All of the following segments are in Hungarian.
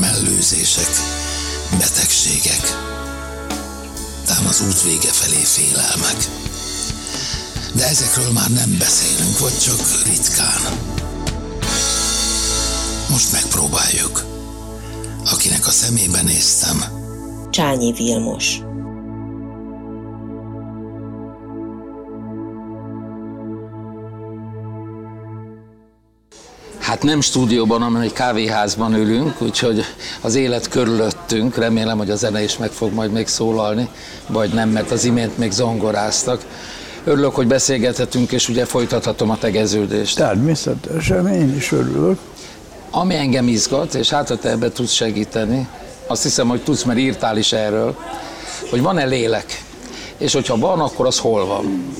mellőzések, betegségek, tám az út vége felé félelmek. De ezekről már nem beszélünk, vagy csak ritkán. Most megpróbáljuk. Akinek a szemébe néztem, Csányi Vilmos. Hát nem stúdióban, hanem egy kávéházban ülünk, úgyhogy az élet körülöttünk, remélem, hogy a zene is meg fog majd még szólalni, vagy nem, mert az imént még zongoráztak. Örülök, hogy beszélgethetünk, és ugye folytathatom a tegeződést. Természetesen, én is örülök. Ami engem izgat, és hát ha te ebbe tudsz segíteni, azt hiszem, hogy tudsz, mert írtál is erről, hogy van-e lélek, és hogyha van, akkor az hol van?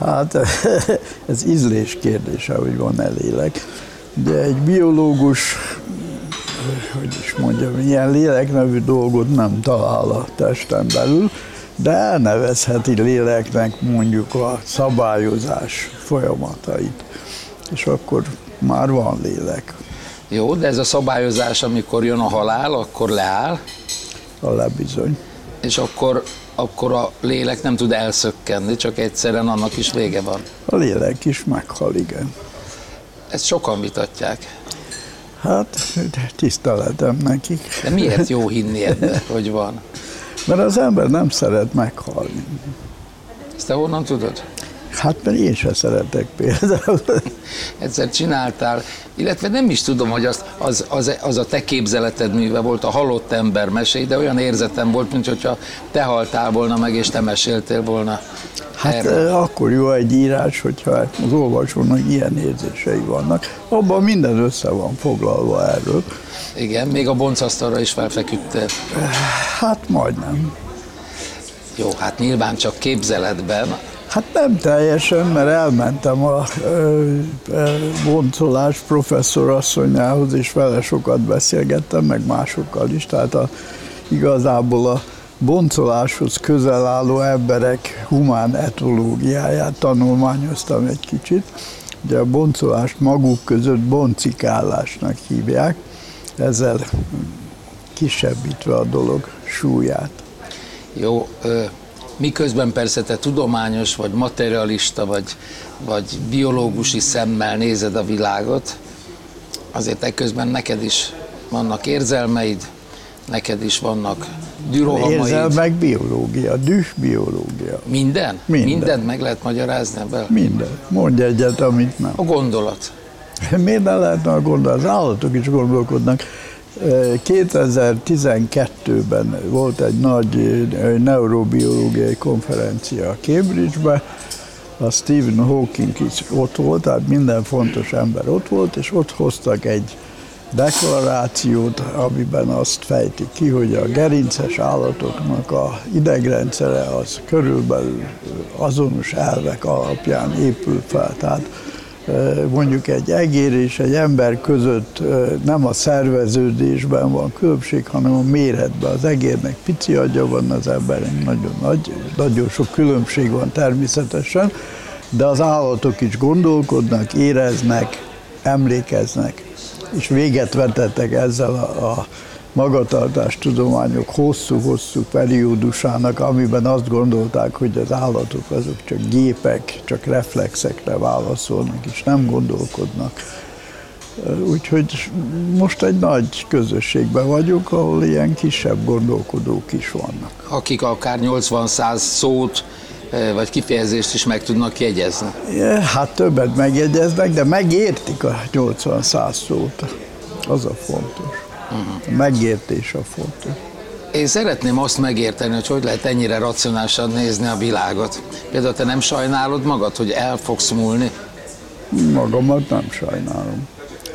Hát ez ízlés kérdése, hogy van elélek. De egy biológus, hogy is mondjam, ilyen lélek nevű dolgot nem talál a testen belül, de elnevezheti léleknek mondjuk a szabályozás folyamatait. És akkor már van lélek. Jó, de ez a szabályozás, amikor jön a halál, akkor leáll, A lebizony. és akkor, akkor a lélek nem tud elszökkenni, csak egyszerűen annak is vége van. A lélek is meghal, igen. Ezt sokan vitatják. Hát, de tiszteletem nekik. De miért jó hinni ebbe, hogy van? Mert az ember nem szeret meghalni. Ezt te honnan tudod? Hát mert én sem szeretek például. Egyszer csináltál, illetve nem is tudom, hogy az, az, az, az a te képzeleted műve volt, a halott ember mesély, de olyan érzetem volt, mint hogyha te haltál volna meg, és te meséltél volna Hát erről. eh, akkor jó egy írás, hogyha az olvasónak ilyen érzései vannak. Abban minden össze van foglalva erről. Igen, még a boncasztalra is felfeküdtél. Hát majdnem. Jó, hát nyilván csak képzeletben, Hát nem teljesen, mert elmentem a boncolás professzorasszonyához, és vele sokat beszélgettem, meg másokkal is, tehát a, igazából a boncoláshoz közel álló emberek humán etológiáját tanulmányoztam egy kicsit. Ugye a boncolást maguk között boncikálásnak hívják, ezzel kisebbítve a dolog súlyát. Jó, miközben persze te tudományos, vagy materialista, vagy, vagy biológusi szemmel nézed a világot, azért ekközben neked is vannak érzelmeid, neked is vannak dürohamaid. Érzelmek biológia, düh biológia. Minden? Minden. Mindent meg lehet magyarázni ebből? Minden. Mondj egyet, amit nem. A gondolat. Miért ne lehetne gondolni? Az állatok is gondolkodnak. 2012-ben volt egy nagy neurobiológiai konferencia Cambridge-ben, a Stephen Hawking is ott volt, tehát minden fontos ember ott volt, és ott hoztak egy deklarációt, amiben azt fejtik ki, hogy a gerinces állatoknak a idegrendszere az körülbelül azonos elvek alapján épül fel. Tehát mondjuk egy egér és egy ember között nem a szerveződésben van különbség, hanem a méretben. Az egérnek pici agya van, az embernek nagyon nagy, nagyon sok különbség van természetesen, de az állatok is gondolkodnak, éreznek, emlékeznek, és véget vetettek ezzel a, a magatartás tudományok hosszú-hosszú periódusának, amiben azt gondolták, hogy az állatok azok csak gépek, csak reflexekre válaszolnak, és nem gondolkodnak. Úgyhogy most egy nagy közösségben vagyunk, ahol ilyen kisebb gondolkodók is vannak. Akik akár 80-100 szót eh, vagy kifejezést is meg tudnak jegyezni. Hát többet megjegyeznek, de megértik a 80-100 szót. Az a fontos. Uh-huh. Megértés a fontos. Én szeretném azt megérteni, hogy hogy lehet ennyire racionálisan nézni a világot. Például te nem sajnálod magad, hogy el fogsz múlni? Magamat nem sajnálom.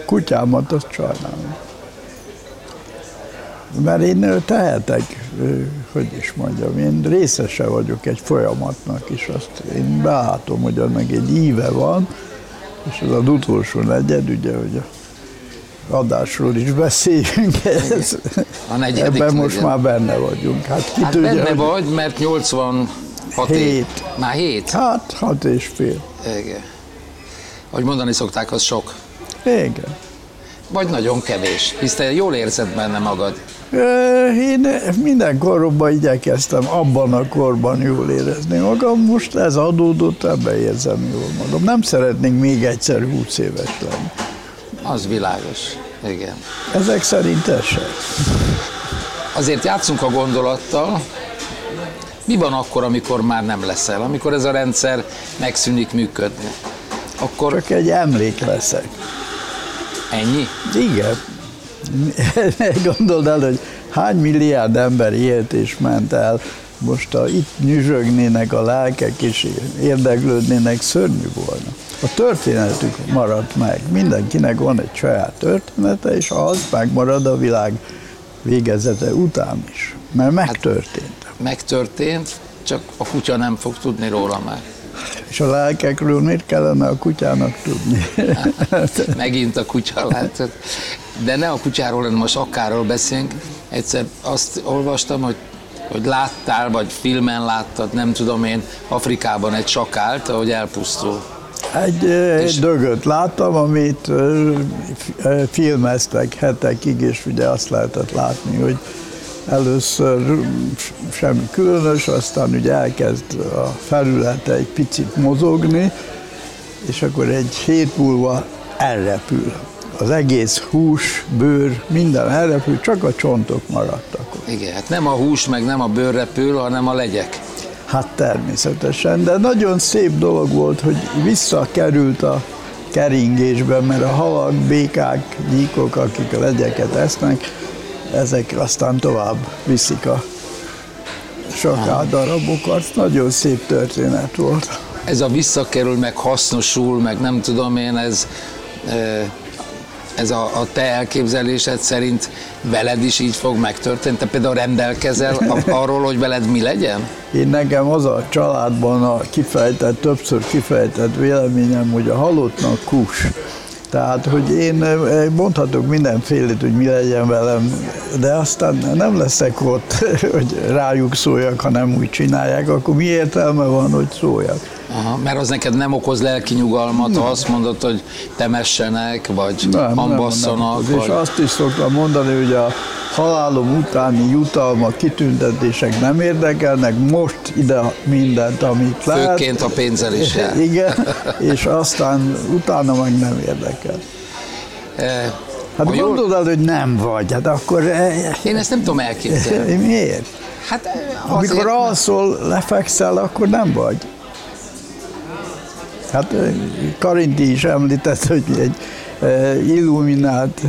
Kutyámat azt sajnálom. Mert én tehetek, hogy is mondjam, én részese vagyok egy folyamatnak, és azt én belátom, hogy annak egy íve van, és az az utolsó negyed, ugye, hogy a adásról is beszéljünk. Ez, a negyedik Ebben most már benne vagyunk. Hát, ki hát tudja, benne hogy... vagy, mert 86 hét. Már 7? Hát 6 és fél. Igen. Ahogy mondani szokták, az sok. Igen. Vagy nagyon kevés, hisz te jól érzed benne magad. Én minden koromban igyekeztem abban a korban jól érezni magam, most ez adódott, ebben érzem jól magam. Nem szeretnénk még egyszer 20 éves lenni. Az világos, igen. Ezek szerint ez sem. Azért játszunk a gondolattal, mi van akkor, amikor már nem leszel, amikor ez a rendszer megszűnik működni? Akkor... Csak egy emlék leszek. Ennyi? Igen. Gondold el, hogy hány milliárd ember élt és ment el, most ha itt nyüzsögnének a lelkek és érdeklődnének, szörnyű volna. A történetük maradt meg. Mindenkinek van egy saját története, és az megmarad a világ végezete után is. Mert megtörtént. Hát, megtörtént, csak a kutya nem fog tudni róla már. És a lelkekről miért kellene a kutyának tudni? Megint a kutya látszott. De ne a kutyáról, hanem most akárról beszélünk. Egyszer azt olvastam, hogy hogy láttál, vagy filmen láttad, nem tudom én, Afrikában egy sakált, ahogy elpusztul. Egy, egy dögöt láttam, amit filmeztek hetekig, és ugye azt lehetett látni, hogy először semmi különös, aztán ugye elkezd a felülete egy picit mozogni, és akkor egy hét múlva elrepül. Az egész hús, bőr, minden elrepül, csak a csontok maradtak. Igen, hát nem a hús, meg nem a bőr repül, hanem a legyek. Hát természetesen, de nagyon szép dolog volt, hogy visszakerült a keringésbe, mert a halak, békák, gyíkok, akik a legyeket esznek, ezek aztán tovább viszik a darabokat. Nagyon szép történet volt. Ez a visszakerül, meg hasznosul, meg nem tudom én, ez ez a, a te elképzelésed szerint veled is így fog megtörténni? Te például rendelkezel arról, hogy veled mi legyen? Én nekem az a családban a kifejtett, többször kifejtett véleményem, hogy a halottnak kus. Tehát, hogy én eh, mondhatok mindenfélét, hogy mi legyen velem, de aztán nem leszek ott, hogy rájuk szóljak, ha nem úgy csinálják, akkor mi értelme van, hogy szóljak? Aha, mert az neked nem okoz lelki nyugalmat, nem. ha azt mondod, hogy temessenek, vagy nem, ambasszanak. Nem, nem. Vagy... És azt is szoktam mondani, hogy a halálom utáni jutalmak, kitüntetések nem érdekelnek, most ide mindent, amit lehet. Főként a pénzzel is jár. Igen, és aztán utána meg nem érdekel. E, hát gondolod jól... hogy nem vagy, hát akkor... E- Én ezt nem tudom elképzelni. Miért? Hát Amikor alszol, lefekszel, akkor nem vagy. Hát Karinti is említett, hogy egy illuminált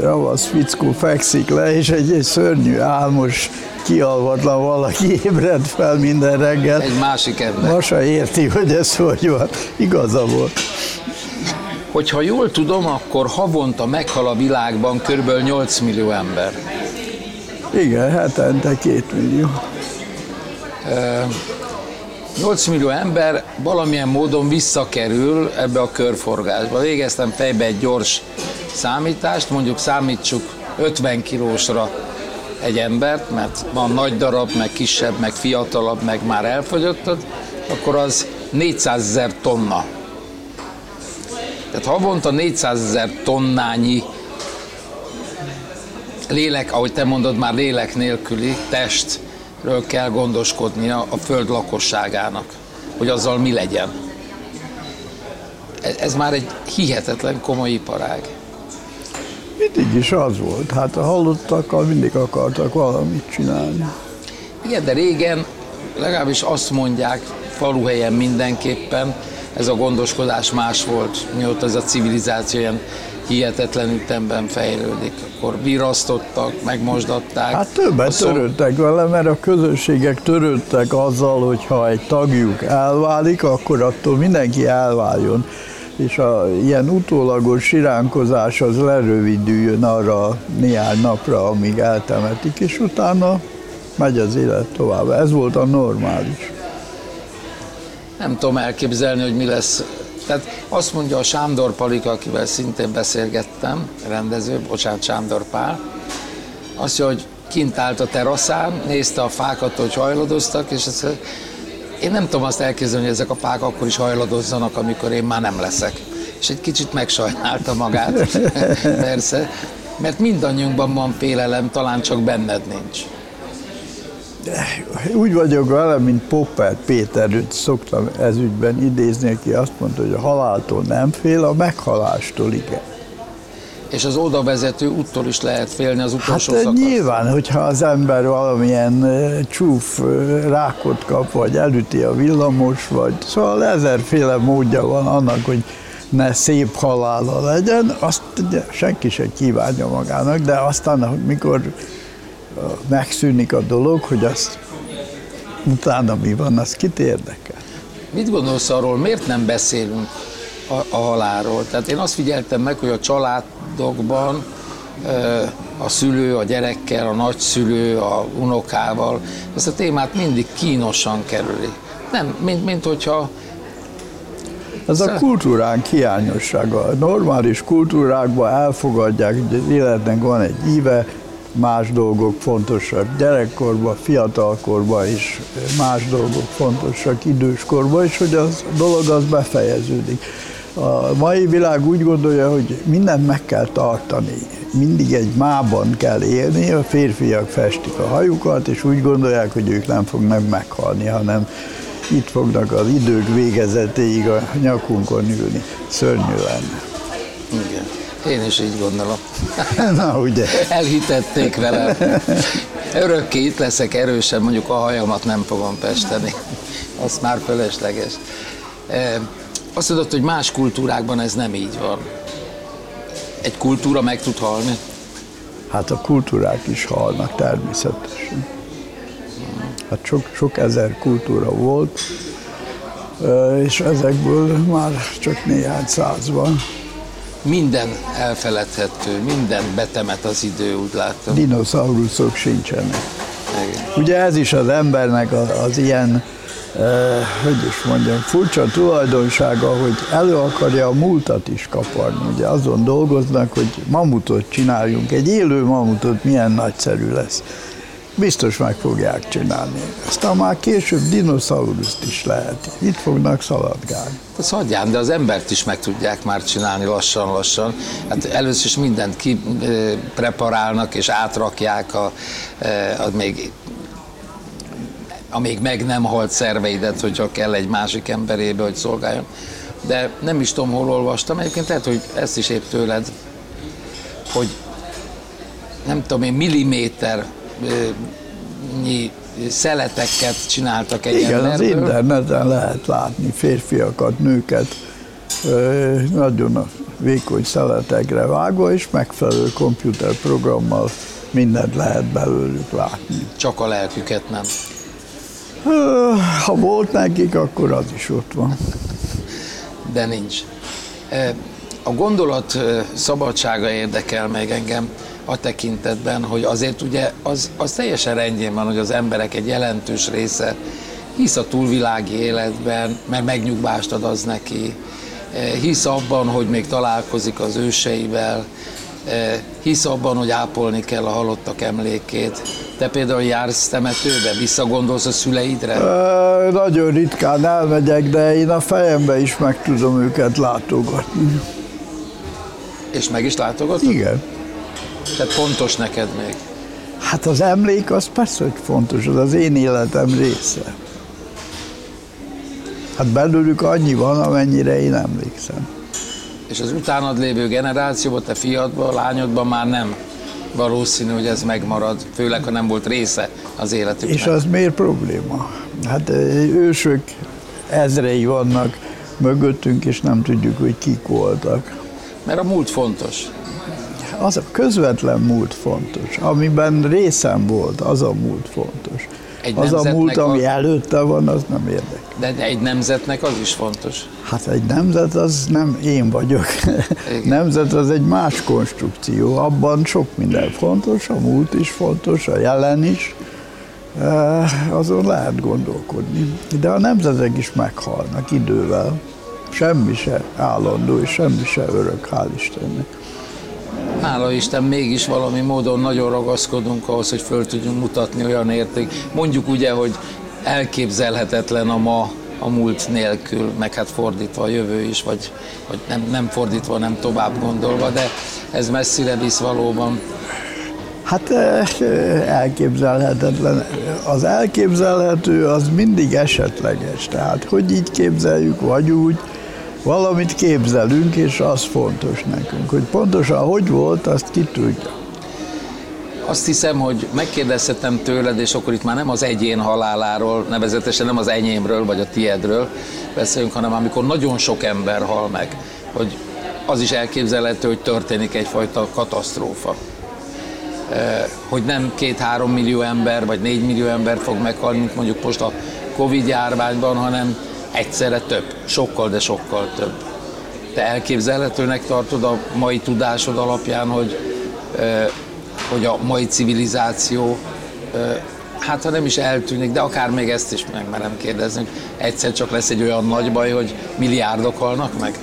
ravasz fickó fekszik le, és egy, egy szörnyű álmos kialvatlan valaki ébred fel minden reggel. Egy másik ember. Masa érti, hogy ez hogy van. Igaza volt. Hogyha jól tudom, akkor havonta meghal a világban kb. 8 millió ember. Igen, hetente két millió. 8 millió ember valamilyen módon visszakerül ebbe a körforgásba. Végeztem fejbe egy gyors számítást, mondjuk számítsuk 50 kilósra egy embert, mert van nagy darab, meg kisebb, meg fiatalabb, meg már elfogyott, akkor az 400 ezer tonna. Tehát havonta 400 ezer tonnányi lélek, ahogy te mondod, már lélek nélküli testről kell gondoskodnia a föld lakosságának, hogy azzal mi legyen. Ez már egy hihetetlen komoly iparág. Mindig is az volt. Hát a halottakkal mindig akartak valamit csinálni. Igen, de régen legalábbis azt mondják, faluhelyen mindenképpen, ez a gondoskodás más volt, mióta ez a civilizáció ilyen hihetetlen ütemben fejlődik. Akkor virasztottak, megmosdatták. Hát többet szó... törődtek vele, mert a közösségek törődtek azzal, hogy ha egy tagjuk elválik, akkor attól mindenki elváljon és a ilyen utólagos siránkozás az lerövidüljön arra néhány napra, amíg eltemetik, és utána megy az élet tovább. Ez volt a normális. Nem tudom elképzelni, hogy mi lesz. Tehát azt mondja a Sándor Palika, akivel szintén beszélgettem, rendező, bocsánat, Sándor Pál, azt mondja, hogy kint állt a teraszán, nézte a fákat, hogy hajlodoztak, és azt mondja, én nem tudom azt elképzelni, hogy ezek a fák akkor is hajladozzanak, amikor én már nem leszek. És egy kicsit megsajnálta magát, persze, mert mindannyiunkban van félelem, talán csak benned nincs. Úgy vagyok vele, mint Popper Péter, őt szoktam ezügyben idézni, aki azt mondta, hogy a haláltól nem fél, a meghalástól igen és az oda vezető úttól is lehet félni az utolsó hát szakasz. nyilván, hogyha az ember valamilyen csúf rákot kap, vagy elüti a villamos, vagy szóval ezerféle módja van annak, hogy ne szép halála legyen, azt ugye senki sem kívánja magának, de aztán, mikor megszűnik a dolog, hogy azt utána mi van, az kit érdekel. Mit gondolsz arról, miért nem beszélünk a, a halálról? Tehát én azt figyeltem meg, hogy a család családokban a szülő a gyerekkel, a nagyszülő a unokával, ezt a témát mindig kínosan kerüli. Nem, mint, mint hogyha ez a kultúránk hiányossága. A normális kultúrákban elfogadják, hogy az életnek van egy íve, más dolgok fontosak gyerekkorban, fiatalkorban is más dolgok fontosak időskorban, és hogy az dolog az befejeződik. A mai világ úgy gondolja, hogy mindent meg kell tartani. Mindig egy mában kell élni, a férfiak festik a hajukat, és úgy gondolják, hogy ők nem fognak meghalni, hanem itt fognak az idők végezetéig a nyakunkon ülni. Szörnyű lenne. Igen. Én is így gondolom. Na, ugye. Elhitették vele. Örökké itt leszek erősen, mondjuk a hajamat nem fogom pesteni. Az már fölösleges. Azt mondod, hogy más kultúrákban ez nem így van. Egy kultúra meg tud halni? Hát a kultúrák is halnak természetesen. Hát sok, sok ezer kultúra volt, és ezekből már csak néhány száz van. Minden elfeledhető, minden betemet az idő, úgy látom. Dinoszauruszok sincsenek. Igen. Ugye ez is az embernek az, az ilyen hogy is mondjam, furcsa tulajdonsága, hogy elő akarja a múltat is kaparni. Ugye azon dolgoznak, hogy mamutot csináljunk, egy élő mamutot milyen nagyszerű lesz. Biztos meg fogják csinálni. Aztán már később dinoszauluszt is lehet. Itt fognak szaladgálni. Ez hagyján, de az embert is meg tudják már csinálni lassan-lassan. Hát először is mindent kipreparálnak és átrakják a, a még amíg meg nem halt szerveidet, hogyha kell egy másik emberébe, hogy szolgáljon. De nem is tudom, hol olvastam. Egyébként lehet, hogy ezt is épp tőled, hogy nem tudom én, milliméter szeleteket csináltak egy Igen, emberből. az interneten lehet látni férfiakat, nőket, nagyon vékony szeletekre vágva, és megfelelő komputerprogrammal mindent lehet belőlük látni. Csak a lelküket nem. Ha volt nekik, akkor az is ott van. De nincs. A gondolat szabadsága érdekel meg engem a tekintetben, hogy azért ugye az, az teljesen rendjén van, hogy az emberek egy jelentős része hisz a túlvilági életben, mert megnyugvást ad az neki, hisz abban, hogy még találkozik az őseivel, hisz abban, hogy ápolni kell a halottak emlékét. Te például jársz temetőbe, visszagondolsz a szüleidre? E, nagyon ritkán elmegyek, de én a fejembe is meg tudom őket látogatni. És meg is látogatod? Igen. Tehát fontos neked még? Hát az emlék az persze, hogy fontos, az az én életem része. Hát belőlük annyi van, amennyire én emlékszem. És az utánad lévő generációban, te fiadban, lányodban már nem valószínű, hogy ez megmarad, főleg, ha nem volt része az életüknek. És az miért probléma? Hát ősök ezrei vannak mögöttünk, és nem tudjuk, hogy kik voltak. Mert a múlt fontos. Az a közvetlen múlt fontos. Amiben részem volt, az a múlt fontos. Egy az a múlt, ami a... előtte van, az nem érdekel. De egy nemzetnek az is fontos. Hát egy nemzet az nem én vagyok. Igen. Nemzet az egy más konstrukció. Abban sok minden fontos, a múlt is fontos, a jelen is. Azon lehet gondolkodni. De a nemzetek is meghalnak idővel. Semmi se állandó, és semmi se örök, hál' Istennek hála Isten, mégis valami módon nagyon ragaszkodunk ahhoz, hogy föl tudjunk mutatni olyan érték. Mondjuk ugye, hogy elképzelhetetlen a ma a múlt nélkül, meg hát fordítva a jövő is, vagy, vagy nem, nem fordítva, nem tovább gondolva, de ez messzire visz valóban. Hát elképzelhetetlen. Az elképzelhető az mindig esetleges. Tehát hogy így képzeljük, vagy úgy, valamit képzelünk, és az fontos nekünk. Hogy pontosan hogy volt, azt ki tudja. Azt hiszem, hogy megkérdezhetem tőled, és akkor itt már nem az egyén haláláról, nevezetesen nem az enyémről, vagy a tiedről beszélünk, hanem amikor nagyon sok ember hal meg, hogy az is elképzelhető, hogy történik egyfajta katasztrófa. Hogy nem két-három millió ember, vagy négy millió ember fog meghalni, mondjuk most a Covid járványban, hanem egyszerre több, sokkal, de sokkal több. Te elképzelhetőnek tartod a mai tudásod alapján, hogy, hogy a mai civilizáció, hát ha nem is eltűnik, de akár még ezt is megmerem kérdezni, egyszer csak lesz egy olyan nagy baj, hogy milliárdok halnak meg?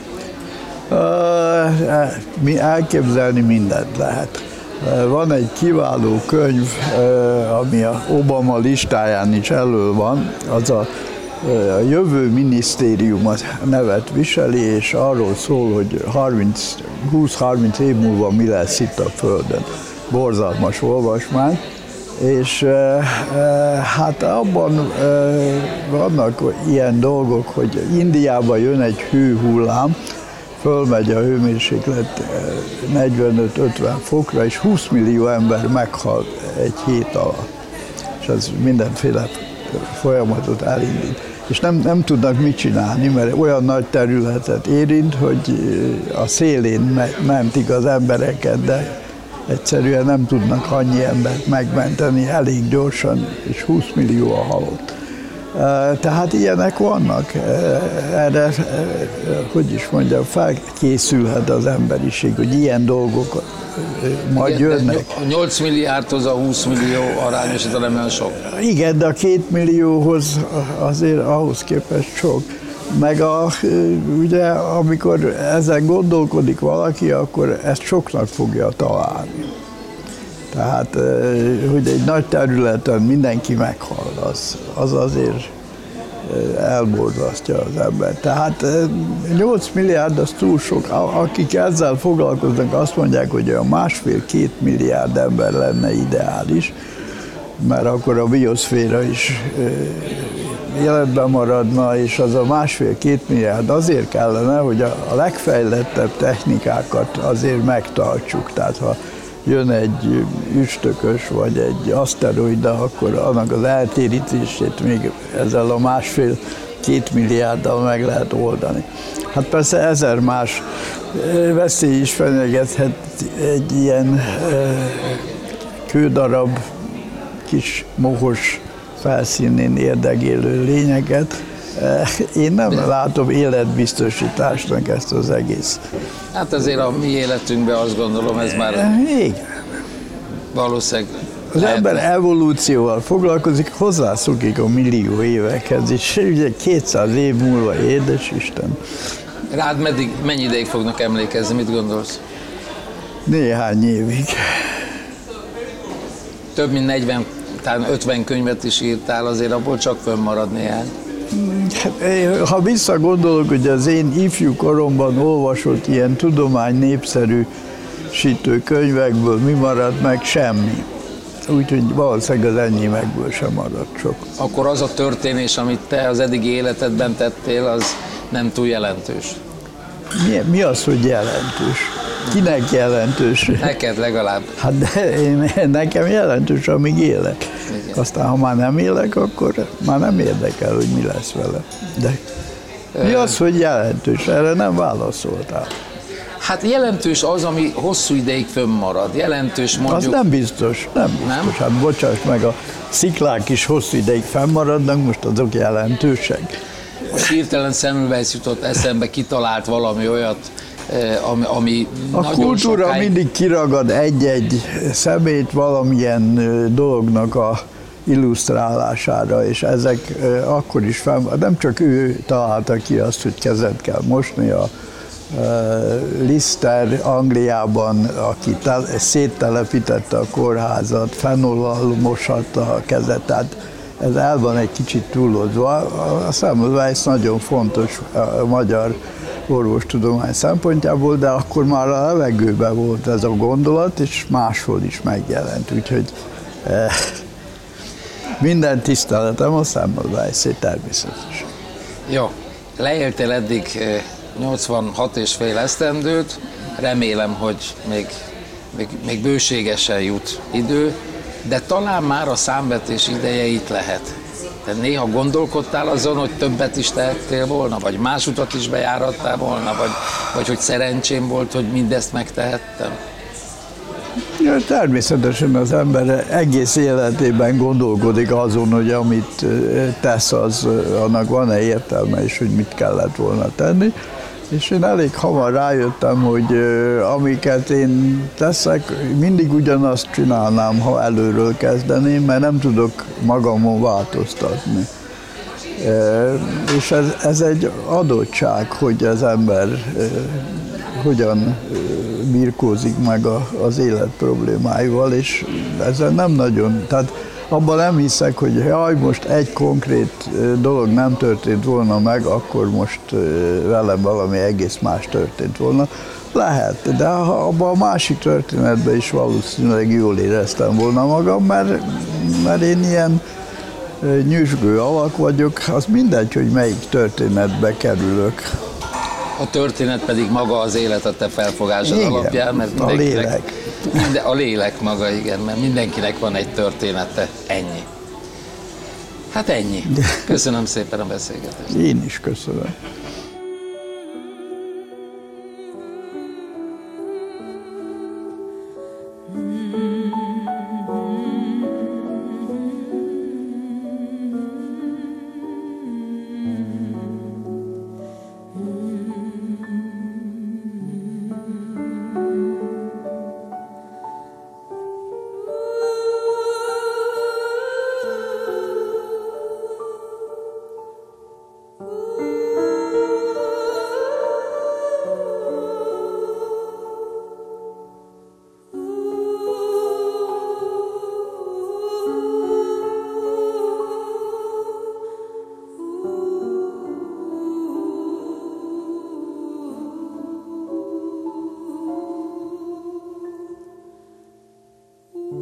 mi elképzelni mindent lehet. Van egy kiváló könyv, ami a Obama listáján is elő van, az a a jövő minisztérium nevet viseli, és arról szól, hogy 20-30 év múlva mi lesz itt a Földön. Borzalmas olvasmány. És hát abban vannak ilyen dolgok, hogy Indiában jön egy hőhullám, fölmegy a hőmérséklet 45-50 fokra, és 20 millió ember meghal egy hét alatt. És ez mindenféle folyamatot elindít. És nem, nem tudnak mit csinálni, mert olyan nagy területet érint, hogy a szélén mentik az embereket, de egyszerűen nem tudnak annyi embert megmenteni elég gyorsan, és 20 millió a halott. Tehát ilyenek vannak. Erre, hogy is mondjam, felkészülhet az emberiség, hogy ilyen dolgok majd Igen, jönnek. A 8 milliárdhoz a 20 millió arányos, ez nem olyan sok. Igen, de a 2 millióhoz azért ahhoz képest sok. Meg a, ugye, amikor ezen gondolkodik valaki, akkor ezt soknak fogja találni. Tehát, hogy egy nagy területen mindenki meghal, az, az azért elborzasztja az ember. Tehát 8 milliárd az túl sok. Akik ezzel foglalkoznak, azt mondják, hogy a másfél-két milliárd ember lenne ideális, mert akkor a bioszféra is életben maradna, és az a másfél-két milliárd azért kellene, hogy a legfejlettebb technikákat azért megtartsuk. Tehát ha jön egy üstökös vagy egy aszteroida, akkor annak az eltérítését még ezzel a másfél két milliárddal meg lehet oldani. Hát persze ezer más veszély is fenyegethet egy ilyen kődarab, kis mohos felszínén érdegélő lényeket. Én nem látom életbiztosításnak ezt az egész. Hát azért a mi életünkben azt gondolom, ez már Igen. valószínűleg Az ember evolúcióval foglalkozik, hozzászokik a millió évekhez, és ugye 200 év múlva, édes Isten, Rád meddig, mennyi ideig fognak emlékezni, mit gondolsz? néhány évig. Több mint 40, talán 50 könyvet is írtál, azért abból csak fönnmarad néhány. Ha visszagondolok, hogy az én ifjú koromban olvasott ilyen tudomány népszerűsítő könyvekből mi maradt meg? Semmi. Úgyhogy valószínűleg az enyémekből sem maradt sok. Akkor az a történés, amit te az eddigi életedben tettél, az nem túl jelentős. Mi, mi az, hogy jelentős? Kinek jelentős? Neked legalább. Hát de én, nekem jelentős, amíg élek. Aztán, ha már nem élek, akkor már nem érdekel, hogy mi lesz vele. De mi az, hogy jelentős? Erre nem válaszoltál. Hát jelentős az, ami hosszú ideig fönnmarad. Jelentős Az mondjuk... nem biztos, nem biztos. Nem? Hát bocsáss meg, a sziklák is hosszú ideig fennmaradnak, most azok jelentősek. Most hirtelen Semmelweis jutott eszembe, kitalált valami olyat, ami, ami A kultúra sokáig... mindig kiragad egy-egy szemét valamilyen dolognak a illusztrálására, és ezek akkor is fenn, nem csak ő találta ki azt, hogy kezet kell mosni, a Lister Angliában, aki tel, széttelepítette a kórházat, fenollal mosatta a kezet, tehát ez el van egy kicsit túlozva. A Semmelweis nagyon fontos a magyar orvostudomány szempontjából, de akkor már a levegőben volt ez a gondolat, és máshol is megjelent. Úgyhogy eh, minden tiszteletem a Semmelweis természetesen. Jó, leéltél eddig eh, 86 és fél esztendőt, remélem, hogy még, még, még bőségesen jut idő, de talán már a számvetés ideje itt lehet. Te néha gondolkodtál azon, hogy többet is tehettél volna, vagy más utat is bejárattál volna, vagy, vagy hogy szerencsém volt, hogy mindezt megtehettem? Ja, természetesen az ember egész életében gondolkodik azon, hogy amit ö, tesz, az ö, annak van-e értelme, és hogy mit kellett volna tenni. És én elég hamar rájöttem, hogy amiket én teszek, mindig ugyanazt csinálnám, ha előről kezdeném, mert nem tudok magamon változtatni. És ez, ez egy adottság, hogy az ember hogyan birkózik meg a, az élet problémáival, és ezzel nem nagyon, tehát abban nem hiszek, hogy jaj, most egy konkrét dolog nem történt volna meg, akkor most velem valami egész más történt volna. Lehet, de abban a másik történetben is valószínűleg jól éreztem volna magam, mert, mert én ilyen nyüzsgő alak vagyok, az mindegy, hogy melyik történetbe kerülök. A történet pedig maga az élet a te felfogásod Igen, alapján, mert a lélek. Minden, a lélek maga, igen, mert mindenkinek van egy története, ennyi. Hát ennyi. Köszönöm szépen a beszélgetést. Én is köszönöm.